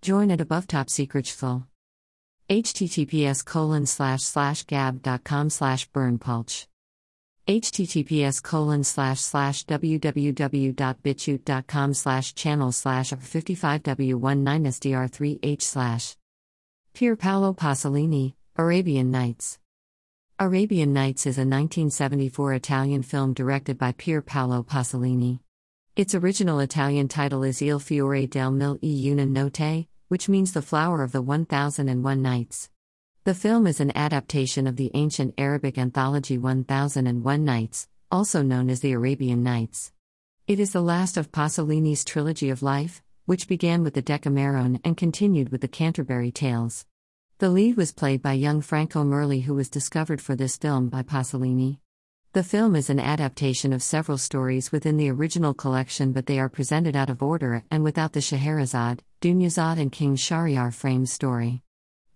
join at above top secret https colon slash slash gab.com slash berndpulch https colon slash slash www.bitchute.com slash channel slash 55w19sdr3h slash Pier Paolo Pasolini, Arabian Nights. Arabian Nights is a 1974 Italian film directed by Pier Paolo Pasolini. Its original Italian title is Il Fiore delle Mille e Una Notte, which means the flower of the 1001 Nights. The film is an adaptation of the ancient Arabic anthology 1001 Nights, also known as the Arabian Nights. It is the last of Pasolini's trilogy of life, which began with the Decameron and continued with the Canterbury Tales. The lead was played by young Franco Merli, who was discovered for this film by Pasolini. The film is an adaptation of several stories within the original collection, but they are presented out of order and without the Scheherazade, Dunyazad, and King Shahryar frame story.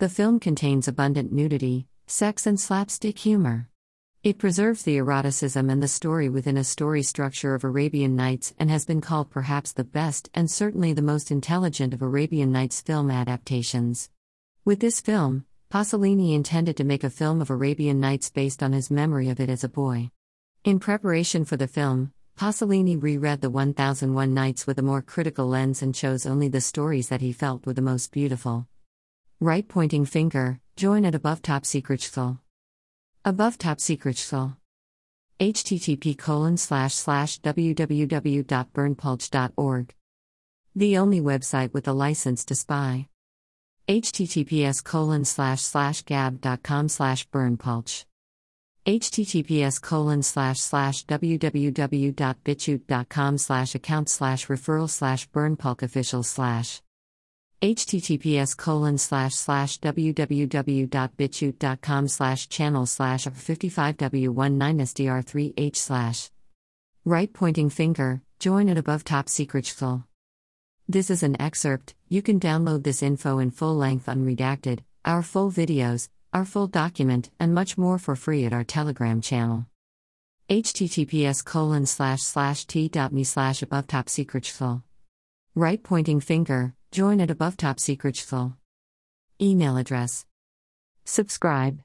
The film contains abundant nudity, sex, and slapstick humor. It preserves the eroticism and the story within a story structure of Arabian Nights and has been called perhaps the best and certainly the most intelligent of Arabian Nights film adaptations. With this film, Pasolini intended to make a film of Arabian Nights based on his memory of it as a boy. In preparation for the film, Pasolini reread the 1001 Nights with a more critical lens and chose only the stories that he felt were the most beautiful. Right pointing finger, join at above top secret skull. Above top secret skull. http colon slash slash www.berndpulch.org. The only website with a license to spy. Https colon slash slash gab.com slash berndpulch. https colon slash slash www.bitchute.com slash account slash. Referral slash berndpulch official slash https colon slash slash www.bitchute.com slash channel slash 55w19sdr3h slash right pointing finger join at above top secret skull this is an excerpt you can download this info in full length unredacted our full videos our full document and much more for free at our telegram channel https colon slash slash t.me slash above top secret skull right pointing finger Join at above top secret full. Email address. Subscribe.